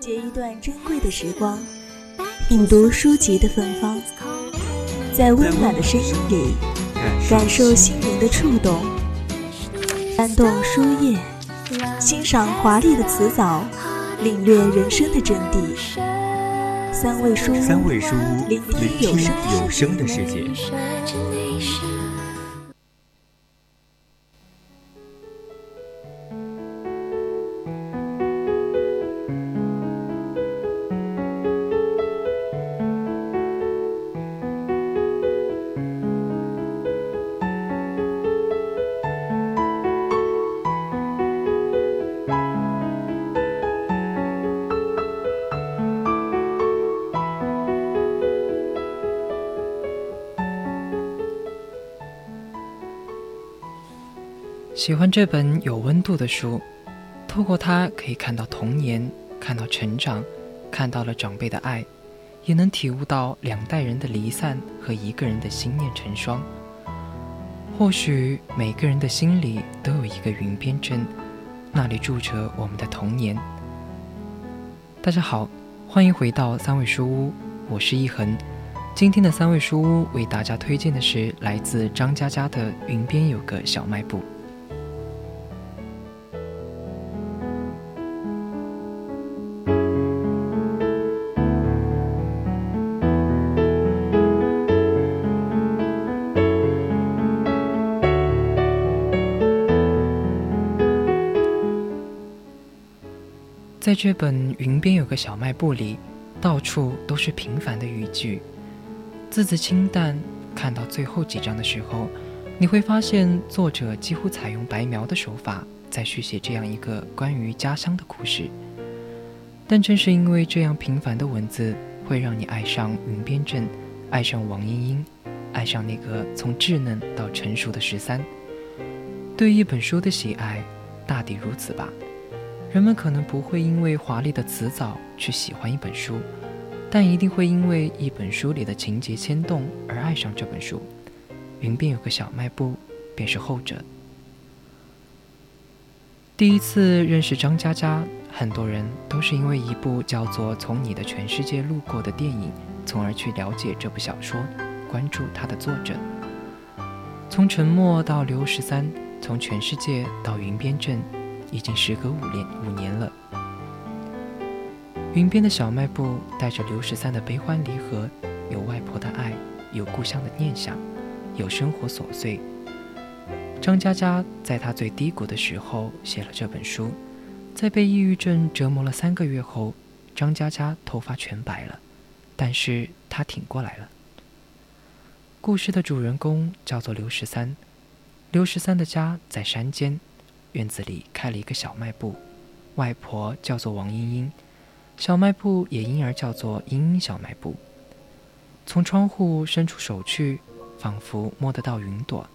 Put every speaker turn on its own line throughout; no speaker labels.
借一段珍贵的时光，品读书籍的芬芳，在温暖的声音里，感受心灵的触动，翻动书页，欣赏华丽的辞藻，领略人生的真谛。三味书屋，
三味书屋，
聆听
有声的世界。
喜欢这本有温度的书，透过它可以看到童年，看到成长，看到了长辈的爱，也能体悟到两代人的离散和一个人的心念成双。或许每个人的心里都有一个云边镇，那里住着我们的童年。大家好，欢迎回到三味书屋，我是一恒。今天的三味书屋为大家推荐的是来自张嘉佳的《云边有个小卖部》。在这本《云边有个小卖部》里，到处都是平凡的语句，字字清淡。看到最后几章的时候，你会发现作者几乎采用白描的手法在续写这样一个关于家乡的故事。但正是因为这样平凡的文字，会让你爱上云边镇，爱上王莺莺，爱上那个从稚嫩到成熟的十三。对一本书的喜爱，大抵如此吧。人们可能不会因为华丽的辞藻去喜欢一本书，但一定会因为一本书里的情节牵动而爱上这本书。云边有个小卖部，便是后者。第一次认识张嘉佳，很多人都是因为一部叫做《从你的全世界路过》的电影，从而去了解这部小说，关注它的作者。从沉默到刘十三，从全世界到云边镇。已经时隔五年五年了。云边的小卖部带着刘十三的悲欢离合，有外婆的爱，有故乡的念想，有生活琐碎。张嘉佳在他最低谷的时候写了这本书，在被抑郁症折磨了三个月后，张嘉佳头发全白了，但是他挺过来了。故事的主人公叫做刘十三，刘十三的家在山间。院子里开了一个小卖部，外婆叫做王英英，小卖部也因而叫做英英小卖部。从窗户伸出手去，仿佛摸得到云朵，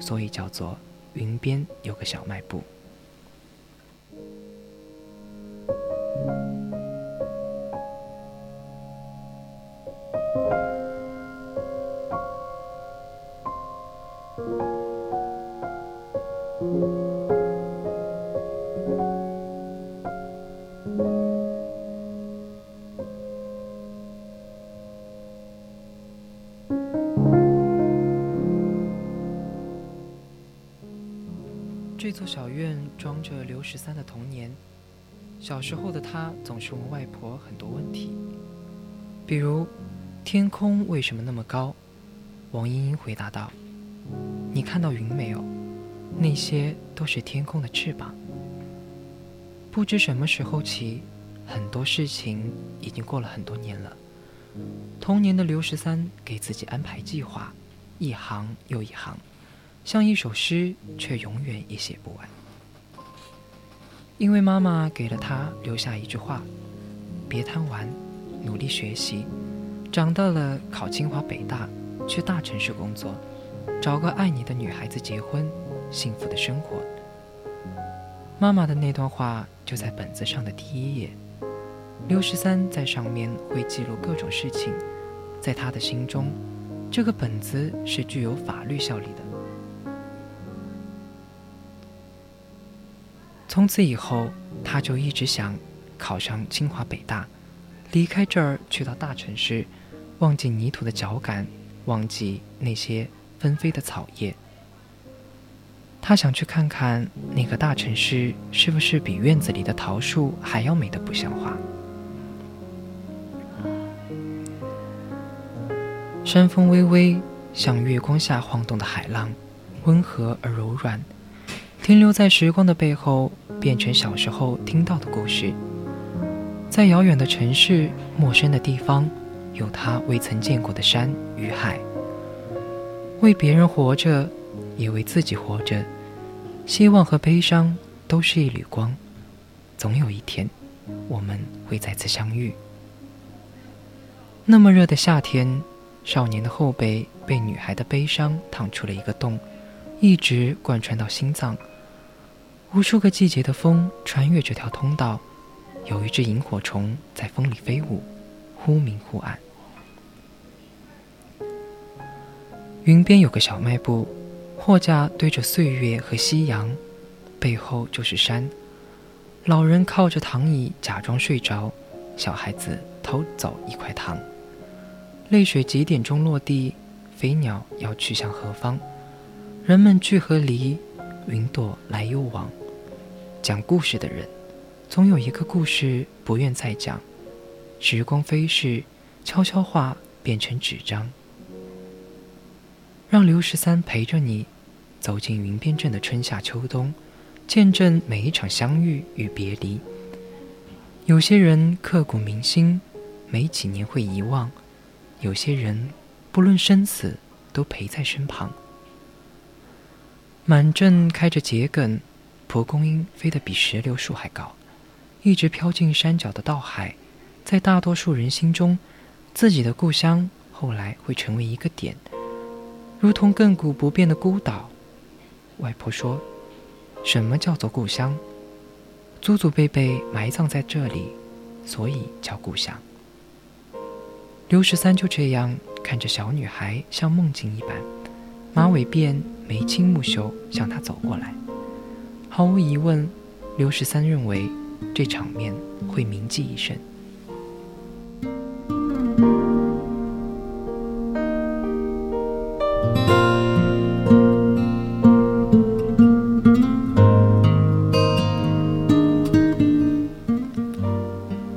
所以叫做云边有个小卖部。着刘十三的童年。小时候的他总是问外婆很多问题，比如：“天空为什么那么高？”王莺莺回答道：“你看到云没有？那些都是天空的翅膀。”不知什么时候起，很多事情已经过了很多年了。童年的刘十三给自己安排计划，一行又一行。像一首诗，却永远也写不完。因为妈妈给了他留下一句话：“别贪玩，努力学习，长大了考清华北大，去大城市工作，找个爱你的女孩子结婚，幸福的生活。”妈妈的那段话就在本子上的第一页。刘十三在上面会记录各种事情，在他的心中，这个本子是具有法律效力的。从此以后，他就一直想，考上清华北大，离开这儿去到大城市，忘记泥土的脚感，忘记那些纷飞的草叶。他想去看看那个大城市是不是比院子里的桃树还要美得不像话。山风微微，像月光下晃动的海浪，温和而柔软，停留在时光的背后，变成小时候听到的故事。在遥远的城市，陌生的地方，有他未曾见过的山与海。为别人活着，也为自己活着。希望和悲伤都是一缕光，总有一天，我们会再次相遇。那么热的夏天，少年的后背被女孩的悲伤烫出了一个洞，一直贯穿到心脏。无数个季节的风穿越这条通道，有一只萤火虫在风里飞舞，忽明忽暗。云边有个小卖部。货架堆着岁月和夕阳，背后就是山。老人靠着躺椅假装睡着，小孩子偷走一块糖。泪水几点钟落地？飞鸟要去向何方？人们聚和离，云朵来又往。讲故事的人，总有一个故事不愿再讲。时光飞逝，悄悄话变成纸张。让刘十三陪着你。走进云边镇的春夏秋冬，见证每一场相遇与别离。有些人刻骨铭心，没几年会遗忘；有些人不论生死都陪在身旁。满镇开着桔梗，蒲公英飞得比石榴树还高，一直飘进山脚的稻海。在大多数人心中，自己的故乡后来会成为一个点，如同亘古不变的孤岛。外婆说：“什么叫做故乡？祖祖辈辈埋葬在这里，所以叫故乡。”刘十三就这样看着小女孩像梦境一般，马尾辫、眉清目秀向他走过来。毫无疑问，刘十三认为这场面会铭记一生。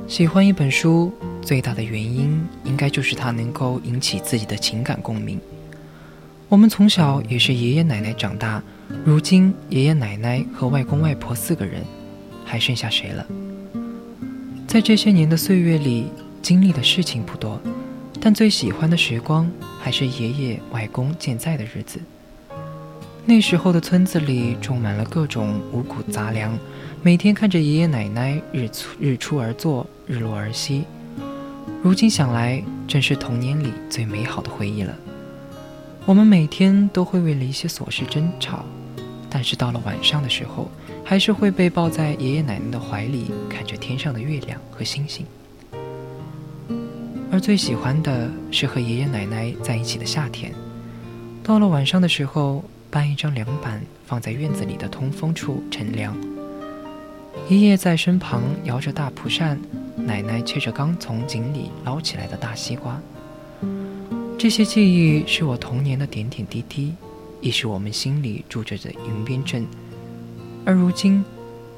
喜欢一本书最大的原因，应该就是它能够引起自己的情感共鸣。我们从小也是爷爷奶奶长大，如今爷爷奶奶和外公外婆四个人，还剩下谁了？在这些年的岁月里，经历的事情不多，但最喜欢的时光还是爷爷外公健在的日子。那时候的村子里种满了各种五谷杂粮，每天看着爷爷奶奶日出日出而作，日落而息。如今想来，正是童年里最美好的回忆了。我们每天都会为了一些琐事争吵，但是到了晚上的时候，还是会被抱在爷爷奶奶的怀里，看着天上的月亮和星星。而最喜欢的是和爷爷奶奶在一起的夏天。到了晚上的时候。搬一张凉板放在院子里的通风处乘凉。爷爷在身旁摇着大蒲扇，奶奶切着刚从井里捞起来的大西瓜。这些记忆是我童年的点点滴滴，亦是我们心里住着的云边镇。而如今，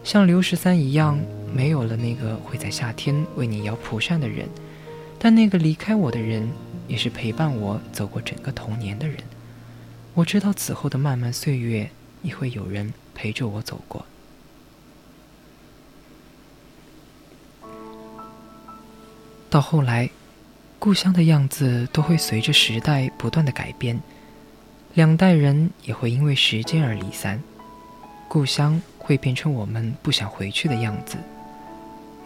像刘十三一样，没有了那个会在夏天为你摇蒲扇的人，但那个离开我的人，也是陪伴我走过整个童年的人。我知道此后的漫漫岁月，也会有人陪着我走过。到后来，故乡的样子都会随着时代不断的改变，两代人也会因为时间而离散，故乡会变成我们不想回去的样子。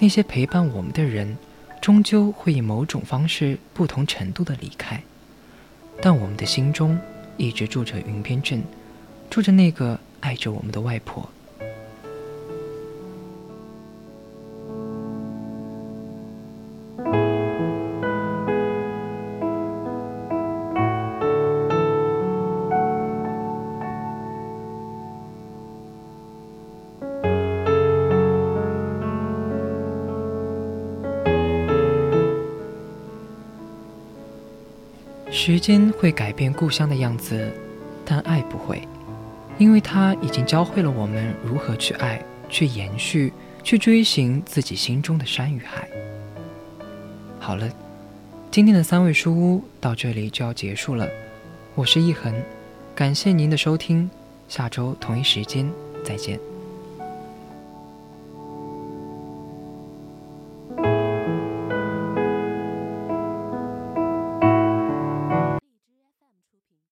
那些陪伴我们的人，终究会以某种方式、不同程度的离开，但我们的心中。一直住着云边镇，住着那个爱着我们的外婆。时间会改变故乡的样子，但爱不会，因为它已经教会了我们如何去爱，去延续，去追寻自己心中的山与海。好了，今天的三味书屋到这里就要结束了。我是一恒，感谢您的收听，下周同一时间再见。